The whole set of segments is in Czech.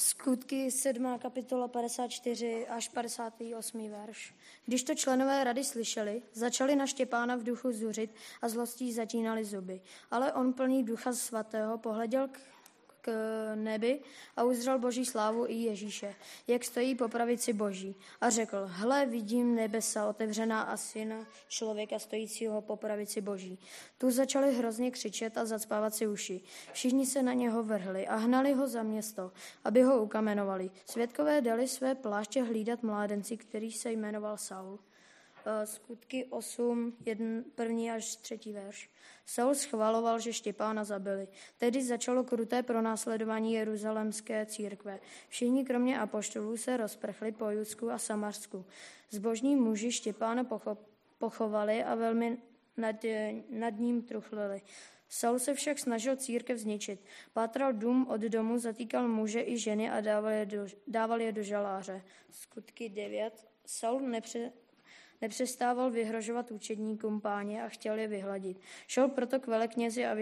Skutky 7. kapitola 54 až 58. verš. Když to členové rady slyšeli, začali na Štěpána v duchu zuřit a zlostí zatínali zuby. Ale on plný ducha svatého pohleděl k k nebi a uzřel Boží slávu i Ježíše, jak stojí po pravici Boží. A řekl, hle, vidím nebesa otevřená a syna člověka stojícího po pravici Boží. Tu začali hrozně křičet a zacpávat si uši. Všichni se na něho vrhli a hnali ho za město, aby ho ukamenovali. Světkové dali své pláště hlídat mládenci, který se jmenoval Saul. Eh, skutky 8, 1, první až třetí verš. Saul schvaloval, že Štěpána zabili. Tedy začalo kruté pronásledování jeruzalemské církve. Všichni kromě apoštolů se rozprchli po Judsku a Samarsku. Zbožní muži Štěpána pochovali a velmi nad, nad ním truchlili. Saul se však snažil církev zničit. Pátral dům od domu, zatýkal muže i ženy a dával je do, dával je do žaláře. Skutky 9. Saul nepře, Nepřestával vyhrožovat učedníkům páně a chtěl je vyhladit. Šel proto k veleknězi a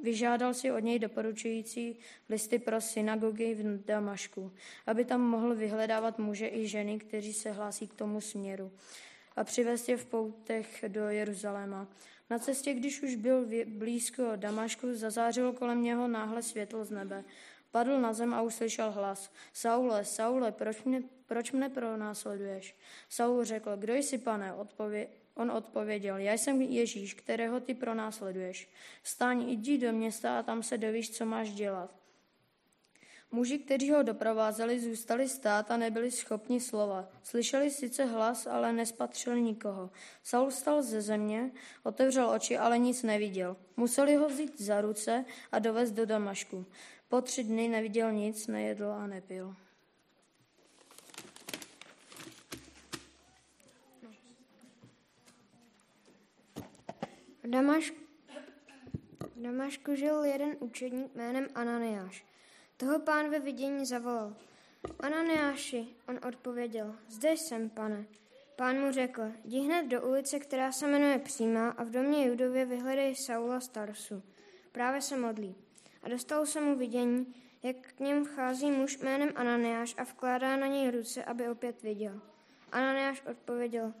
vyžádal si od něj doporučující listy pro synagogy v Damašku, aby tam mohl vyhledávat muže i ženy, kteří se hlásí k tomu směru a přivést je v poutech do Jeruzaléma. Na cestě, když už byl blízko Damašku, zazářilo kolem něho náhle světlo z nebe. Padl na zem a uslyšel hlas. Saule, Saule, proč mě, proč mne pronásleduješ? Saul řekl, kdo jsi, pane? Odpově- on odpověděl, já jsem Ježíš, kterého ty pronásleduješ. Stáň, jdi do města a tam se dovíš, co máš dělat. Muži, kteří ho doprovázeli, zůstali stát a nebyli schopni slova. Slyšeli sice hlas, ale nespatřili nikoho. Saul stal ze země, otevřel oči, ale nic neviděl. Museli ho vzít za ruce a dovést do Damašku. Po tři dny neviděl nic, nejedl a nepil. V Damašku, v Damašku žil jeden učedník jménem Ananiáš. Toho pán ve vidění zavolal. Ananiáši, on odpověděl, zde jsem, pane. Pán mu řekl, jdi hned do ulice, která se jmenuje Přímá a v domě Judově vyhledej Saula Starsu. Právě se modlí. A dostal se mu vidění, jak k něm vchází muž jménem Ananiáš a vkládá na něj ruce, aby opět viděl. Ananiáš odpověděl,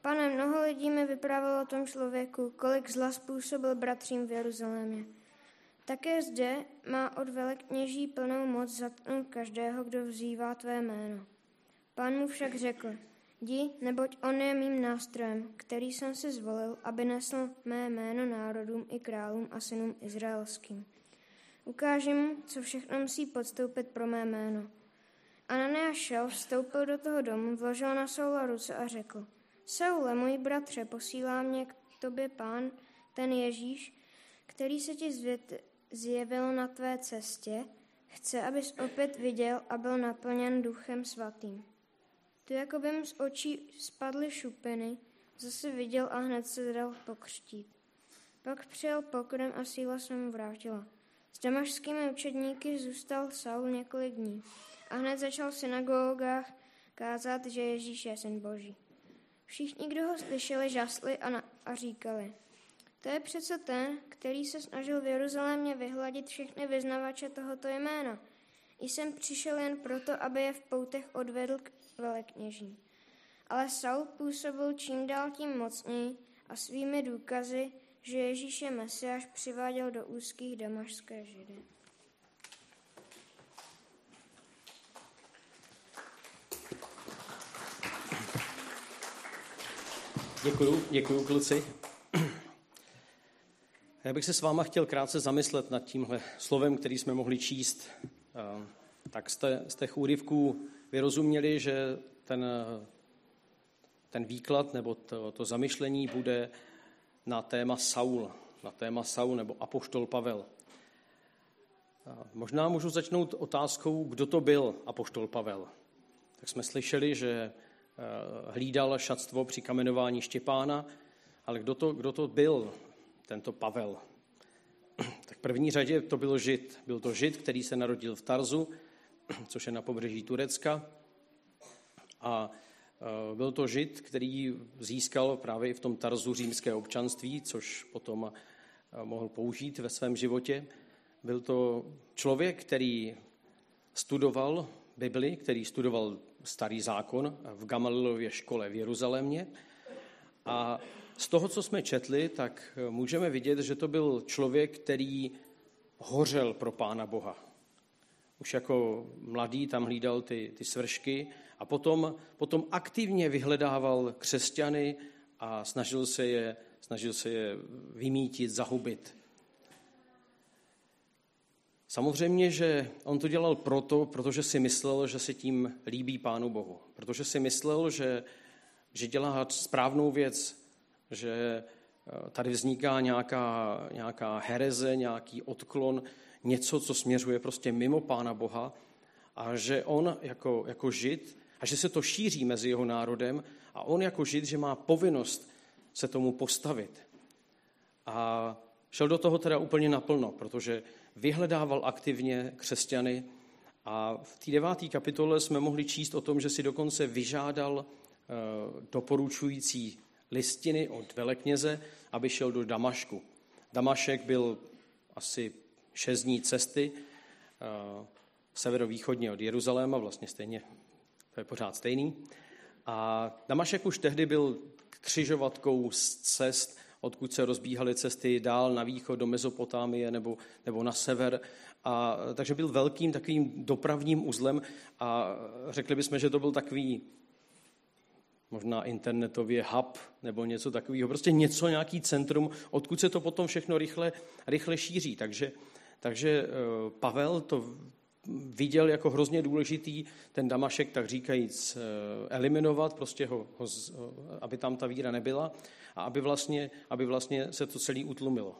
pane, mnoho lidí mi vyprávělo o tom člověku, kolik zla způsobil bratřím v Jeruzalémě. Také zde má od velekněží plnou moc zatknout každého, kdo vzývá tvé jméno. Pán mu však řekl, jdi, neboť on je mým nástrojem, který jsem si zvolil, aby nesl mé jméno národům i králům a synům izraelským. Ukáži mu, co všechno musí podstoupit pro mé jméno. Anania šel, vstoupil do toho domu, vložil na Saula ruce a řekl, Saule, můj bratře, posílá mě k tobě pán, ten Ježíš, který se ti zjevil na tvé cestě, chce, abys opět viděl a byl naplněn duchem svatým. Tu jako by mu z očí spadly šupiny, zase viděl a hned se dal pokřtít. Pak přijel pokrem a síla se mu vrátila. S damašskými učedníky zůstal Saul několik dní a hned začal v synagogách kázat, že Ježíš je syn Boží. Všichni, kdo ho slyšeli, žasli a, na, a říkali, to je přece ten, který se snažil v Jeruzalémě vyhladit všechny vyznavače tohoto jména. Jsem přišel jen proto, aby je v poutech odvedl k velekněží. Ale Saul působil čím dál tím mocněji a svými důkazy že Ježíš je Mesiáš, přiváděl do úzkých damašské židy. Děkuju, děkuju kluci. Já bych se s váma chtěl krátce zamyslet nad tímhle slovem, který jsme mohli číst. Eh, tak jste z těch úryvků vyrozuměli, že ten, ten výklad nebo to, to zamyšlení bude na téma Saul, na téma Saul nebo Apoštol Pavel. Možná můžu začnout otázkou, kdo to byl Apoštol Pavel. Tak jsme slyšeli, že eh, hlídal šatstvo při kamenování Štěpána, ale kdo to, kdo to byl, tento Pavel? Tak v první řadě to byl Žid. Byl to Žid, který se narodil v Tarzu, což je na pobřeží Turecka. A byl to žid, který získal právě v tom Tarzu římské občanství, což potom eh, mohl použít ve svém životě. Byl to člověk, který studoval Bibli, který studoval starý zákon v Gamalilově škole v Jeruzalémě. A z toho, co jsme četli, tak můžeme vidět, že to byl člověk, který hořel pro Pána Boha. Už jako mladý tam hlídal ty, ty svršky a potom, potom aktivně vyhledával křesťany a snažil se je, snažil se je vymítit, zahubit. Samozřejmě, že on to dělal proto, protože si myslel, že se tím líbí Pánu Bohu. Protože si myslel, že, že dělá správnou věc, že eh, tady vzniká nějaká, nějaká hereze, nějaký odklon, něco, co směřuje prostě mimo Pána Boha a že on jako, jako žid, a že se to šíří mezi jeho národem a on jako žid, že má povinnost se tomu postavit. A šel do toho teda úplně naplno, protože vyhledával aktivně křesťany a v té deváté kapitole jsme mohli číst o tom, že si dokonce vyžádal eh, doporučující listiny od velekněze, aby šel do Damašku. Damašek byl asi šest dní cesty eh, severovýchodně od Jeruzaléma, vlastně stejně, to je pořád stejný. A Damašek už tehdy byl křižovatkou z cest, odkud se rozbíhaly cesty dál na východ do Mezopotámie nebo, nebo na sever. A, takže byl velkým takovým dopravním uzlem a řekli bychom, že to byl takový možná internetově hub nebo něco takového, prostě něco, nějaký centrum, odkud se to potom všechno rychle, rychle šíří. Takže, takže eh, Pavel to viděl jako hrozně důležitý ten Damašek, tak říkajíc, eh, eliminovat, prostě ho, ho, aby tam ta víra nebyla a aby vlastně, aby vlastně se to celé utlumilo.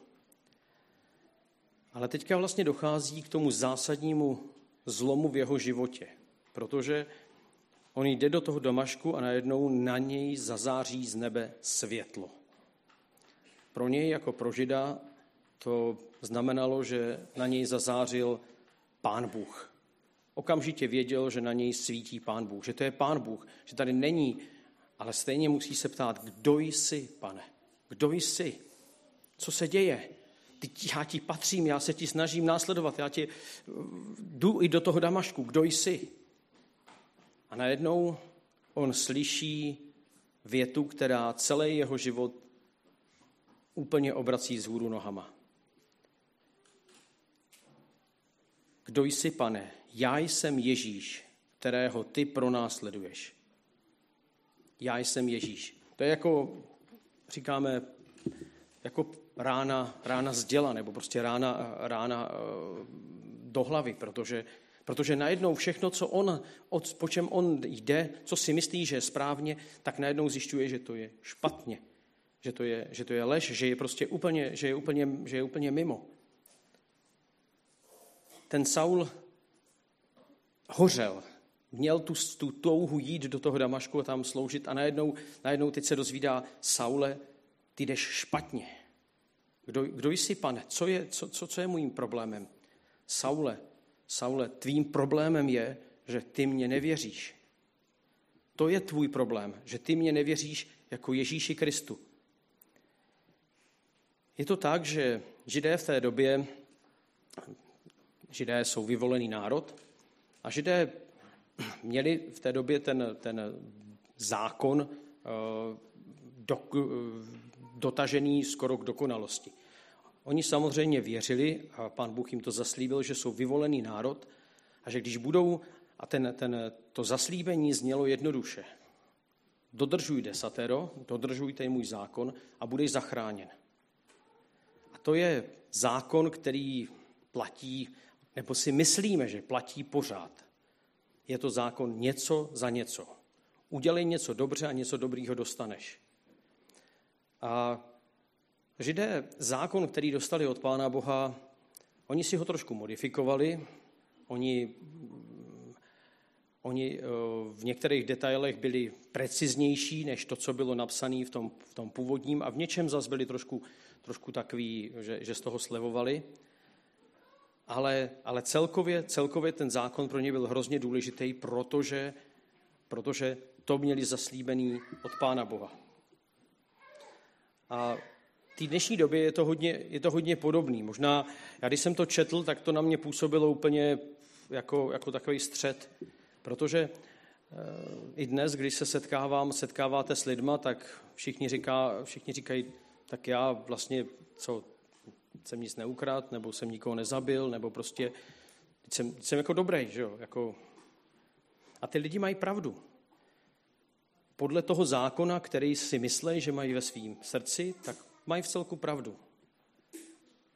Ale teďka vlastně dochází k tomu zásadnímu zlomu v jeho životě, protože on jde do toho Damašku a najednou na něj zazáří z nebe světlo. Pro něj jako pro žida to znamenalo, že na něj zazářil pán Bůh. Okamžitě věděl, že na něj svítí pán Bůh, že to je pán Bůh, že tady není, ale stejně musí se ptát, kdo jsi, pane? Kdo jsi? Co se děje? Ty, já ti patřím, já se ti snažím následovat, já ti jdu i do toho Damašku, kdo jsi? A najednou on slyší větu, která celý jeho život úplně obrací z hůru nohama. Kdo jsi, pane? Já jsem Ježíš, kterého ty pronásleduješ. Já jsem Ježíš. To je jako, říkáme, jako rána, rána z děla, nebo prostě rána, rána eh, do hlavy, protože, protože najednou všechno, co on, po čem on jde, co si myslí, že je správně, tak najednou zjišťuje, že to je špatně, že to je, že to je lež, že je prostě úplně, že je úplně, že je úplně mimo ten Saul hořel, měl tu, tu touhu jít do toho Damašku a tam sloužit a najednou, najednou teď se dozvídá, Saule, ty jdeš špatně. Kdo, kdo jsi, pane? Co je, co, co, co je mým problémem? Saule, Saule, tvým problémem je, že ty mě nevěříš. To je tvůj problém, že ty mě nevěříš jako Ježíši Kristu. Je to tak, že židé v té době Židé jsou vyvolený národ a Židé měli v té době ten, ten zákon eh, do, dotažený skoro k dokonalosti. Oni samozřejmě věřili, a pan Bůh jim to zaslíbil, že jsou vyvolený národ a že když budou, a ten, ten, to zaslíbení znělo jednoduše, dodržuj desatero, dodržujte můj zákon a budeš zachráněn. A to je zákon, který platí nebo si myslíme, že platí pořád. Je to zákon něco za něco. Udělej něco dobře a něco dobrýho dostaneš. A židé zákon, který dostali od Pána Boha, oni si ho trošku modifikovali, oni, oni eh, v některých detailech byli preciznější než to, co bylo napsané v tom, v tom původním a v něčem zase byli trošku, trošku takový, že, že z toho slevovali ale, ale celkově, celkově ten zákon pro ně byl hrozně důležitý, protože, protože to měli zaslíbený od Pána Boha. A v té dnešní době je to, hodně, je to hodně podobný. Možná, já když jsem to četl, tak to na mě působilo úplně jako, jako takový střed, protože i dnes, když se setkávám, setkáváte s lidma, tak všichni, říká, všichni říkají, tak já vlastně, co, jsem nic neukrát, nebo jsem nikoho nezabil, nebo prostě jsem, jsem jako dobrý, že jo? Jako... A ty lidi mají pravdu. Podle toho zákona, který si myslí, že mají ve svém srdci, tak mají v celku pravdu.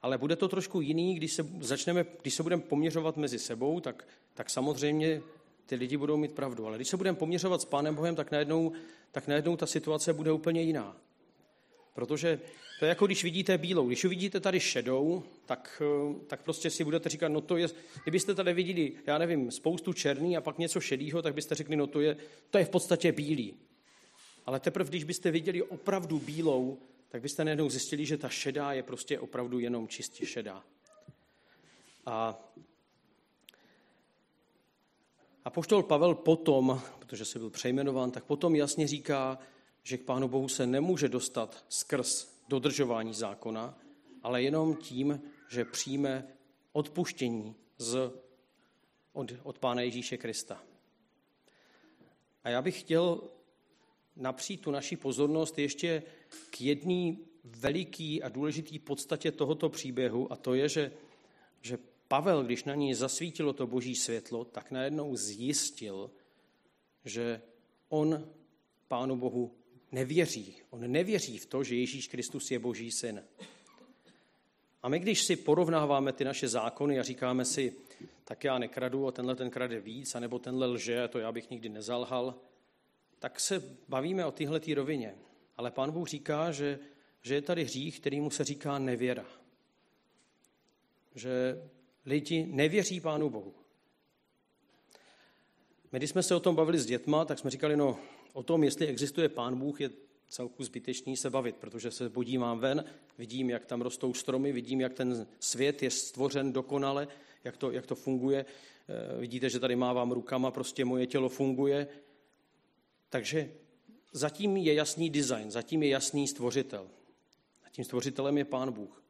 Ale bude to trošku jiný, když se, začneme, když se budeme poměřovat mezi sebou, tak, tak samozřejmě ty lidi budou mít pravdu. Ale když se budeme poměřovat s Pánem Bohem, tak najednou, tak najednou ta situace bude úplně jiná. Protože to je jako když vidíte bílou. Když uvidíte tady šedou, tak, tak prostě si budete říkat, no to je, kdybyste tady viděli, já nevím, spoustu černý a pak něco šedýho, tak byste řekli, no to je, to je v podstatě bílý. Ale teprve, když byste viděli opravdu bílou, tak byste najednou zjistili, že ta šedá je prostě opravdu jenom čistě šedá. A a poštol Pavel potom, protože se byl přejmenován, tak potom jasně říká, že k Pánu Bohu se nemůže dostat skrz dodržování zákona, ale jenom tím, že přijme odpuštění z, od, od Pána Ježíše Krista. A já bych chtěl napřít tu naši pozornost ještě k jedné veliký a důležitý podstatě tohoto příběhu, a to je, že, že Pavel, když na ní zasvítilo to boží světlo, tak najednou zjistil, že on Pánu Bohu nevěří. On nevěří v to, že Ježíš Kristus je boží syn. A my, když si porovnáváme ty naše zákony a říkáme si, tak já nekradu a tenhle ten krade víc, anebo tenhle lže, to já bych nikdy nezalhal, tak se bavíme o téhle rovině. Ale pán Bůh říká, že, že je tady hřích, který mu se říká nevěra. Že lidi nevěří Pánu Bohu. My, když jsme se o tom bavili s dětma, tak jsme říkali, no o tom, jestli existuje Pán Bůh, je celku zbytečný se bavit, protože se budím vám ven, vidím, jak tam rostou stromy, vidím, jak ten svět je stvořen dokonale, jak to, jak to funguje. Eh, vidíte, že tady mávám rukama, prostě moje tělo funguje. Takže zatím je jasný design, zatím je jasný stvořitel. A tím stvořitelem je Pán Bůh.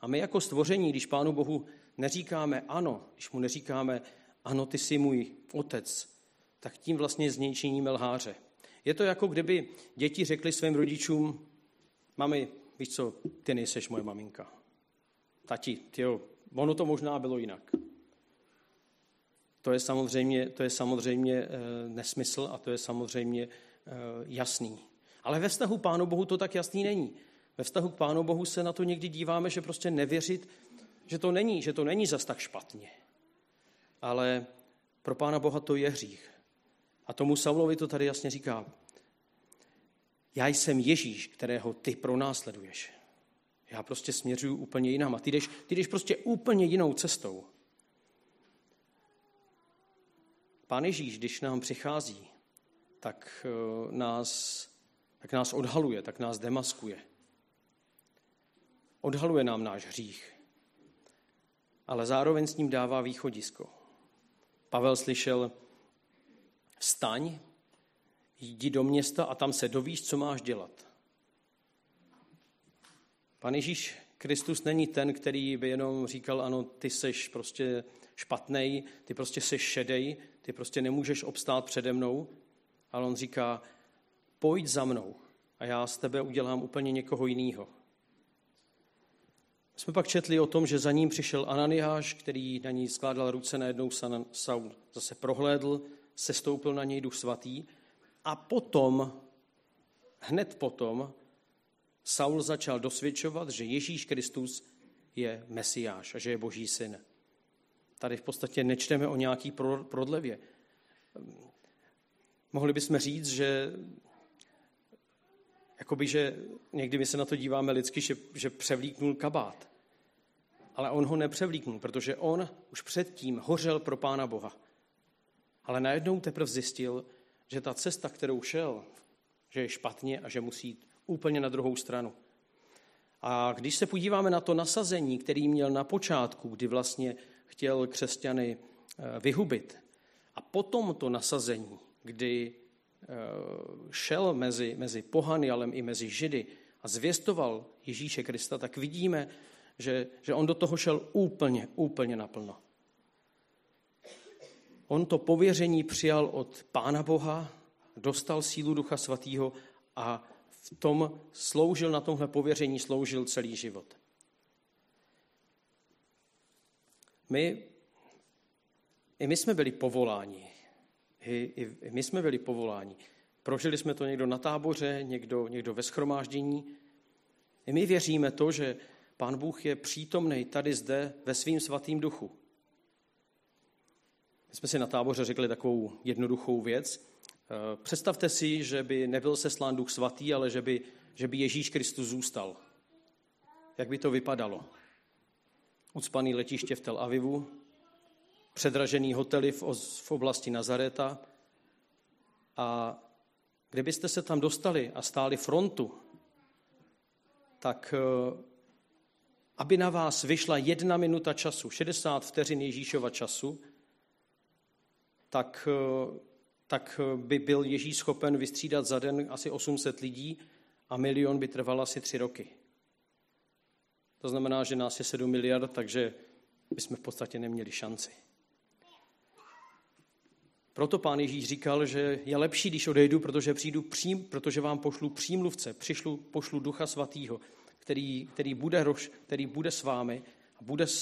A my jako stvoření, když Pánu Bohu neříkáme ano, když mu neříkáme ano, ty jsi můj otec, tak tím vlastně z něj činíme lháře. Je to jako kdyby děti řekli svým rodičům, mami, víš co, ty nejseš moje maminka. Tati, tyjo, ono to možná bylo jinak. To je samozřejmě, to je samozřejmě e, nesmysl a to je samozřejmě e, jasný. Ale ve vztahu Pánu Bohu to tak jasný není. Ve vztahu k Pánu Bohu se na to někdy díváme, že prostě nevěřit že to není, že to není zas tak špatně. Ale pro Pána Boha to je hřích. A tomu Saulovi to tady jasně říká. Já jsem Ježíš, kterého ty pronásleduješ. Já prostě směřuju úplně jinam. A ty jdeš, ty jdeš prostě úplně jinou cestou. Pán Ježíš, když nám přichází, tak eh, nás, tak nás odhaluje, tak nás demaskuje. Odhaluje nám náš hřích ale zároveň s ním dává východisko. Pavel slyšel, vstaň, jdi do města a tam se dovíš, co máš dělat. Pan Ježíš Kristus není ten, který by jenom říkal, ano, ty seš prostě špatnej, ty prostě seš šedej, ty prostě nemůžeš obstát přede mnou, ale on říká, pojď za mnou a já z tebe udělám úplně někoho jiného jsme pak četli o tom, že za ním přišel Ananiáš, který na ní skládal ruce, najednou Saul zase prohlédl, sestoupil na něj duch svatý a potom, hned potom, Saul začal dosvědčovat, že Ježíš Kristus je Mesiáš a že je Boží syn. Tady v podstatě nečteme o nějaký prodlevě. Mohli bychom říct, že jakoby, že někdy my se na to díváme lidsky, že, že převlíknul kabát ale on ho nepřevlíknul, protože on už předtím hořel pro Pána Boha. Ale najednou teprve zjistil, že ta cesta, kterou šel, že je špatně a že musí jít úplně na druhou stranu. A když se podíváme na to nasazení, který měl na počátku, kdy vlastně chtěl křesťany eh, vyhubit, a potom to nasazení, kdy eh, šel mezi, mezi pohany, ale i mezi židy a zvěstoval Ježíše Krista, tak vidíme, že, že on do toho šel úplně, úplně naplno. On to pověření přijal od Pána Boha, dostal sílu Ducha Svatého a v tom sloužil, na tomhle pověření sloužil celý život. My, i my jsme byli povoláni. I, i, I my jsme byli povoláni. Prožili jsme to někdo na táboře, někdo, někdo ve schromáždění. I my věříme to, že Pán Bůh je přítomný tady zde ve svým svatým duchu. My jsme si na táboře řekli takovou jednoduchou věc. Eh, představte si, že by nebyl seslán duch svatý, ale že by, že by Ježíš Kristus zůstal. Jak by to vypadalo? Ucpaný letiště v Tel Avivu, předražený hotely v, oblasti Nazareta a kdybyste se tam dostali a stáli frontu, tak eh, aby na vás vyšla jedna minuta času, 60 vteřin Ježíšova času, tak, eh, tak by byl Ježíš schopen vystřídat za den asi 800 lidí a milion by trval asi tři roky. To znamená, že nás je 7 miliard, takže bychom v podstatě neměli šanci. Proto pán Ježíš říkal, že je lepší, když odejdu, protože, přijdu přím, protože vám pošlu přímluvce, přišlu, pošlu Ducha Svatého, který, který, bude, roš, který bude s vámi a bude s,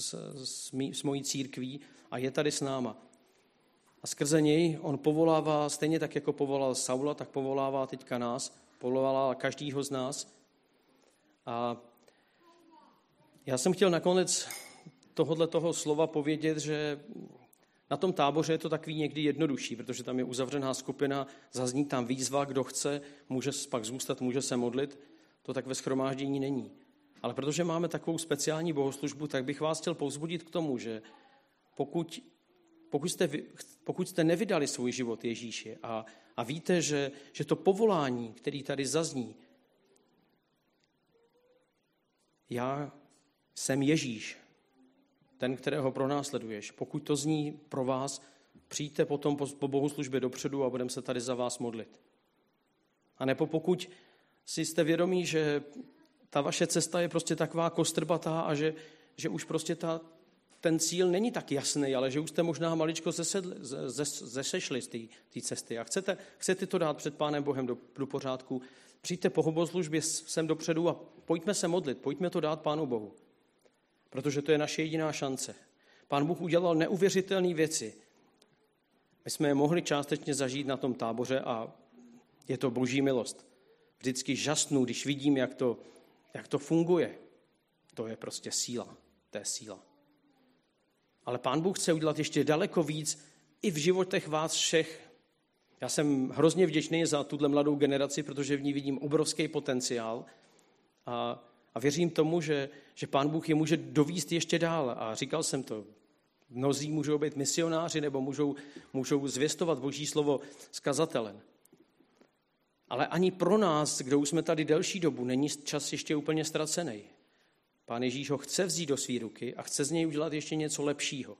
s, s, s mojí církví a je tady s náma. A skrze něj on povolává, stejně tak, jako povolal Saula, tak povolává teďka nás, povolává každýho z nás. A já jsem chtěl nakonec tohohle toho slova povědět, že na tom táboře je to takový někdy jednodušší, protože tam je uzavřená skupina, zazní tam výzva, kdo chce, může pak zůstat, může se modlit. To tak ve schromáždění není. Ale protože máme takovou speciální bohoslužbu, tak bych vás chtěl povzbudit k tomu, že pokud, pokud, jste, pokud jste nevydali svůj život Ježíši a, a víte, že, že to povolání, který tady zazní, já jsem Ježíš, ten, kterého pronásleduješ. Pokud to zní pro vás, přijďte potom po, po bohoslužbě dopředu a budeme se tady za vás modlit. A nebo pokud si jste vědomí, že ta vaše cesta je prostě taková kostrbatá a že, že už prostě ta, ten cíl není tak jasný, ale že už jste možná maličko zesedli, zesešli z té cesty a chcete, chcete to dát před Pánem Bohem do, do pořádku, přijďte po hoboslužbě sem dopředu a pojďme se modlit, pojďme to dát Pánu Bohu. Protože to je naše jediná šance. Pán Bůh udělal neuvěřitelné věci. My jsme je mohli částečně zažít na tom táboře a je to boží milost vždycky žasnu, když vidím, jak to, jak to funguje. To je prostě síla. To je síla. Ale pán Bůh chce udělat ještě daleko víc i v životech vás všech. Já jsem hrozně vděčný za tuhle mladou generaci, protože v ní vidím obrovský potenciál a, a věřím tomu, že, že pán Bůh je může dovíst ještě dál. A říkal jsem to, mnozí můžou být misionáři nebo můžou, můžou zvěstovat Boží slovo s kazatelem. Ale ani pro nás, kdo už jsme tady delší dobu, není čas ještě úplně ztracený. Pán Ježíš ho chce vzít do své ruky a chce z něj udělat ještě něco lepšího.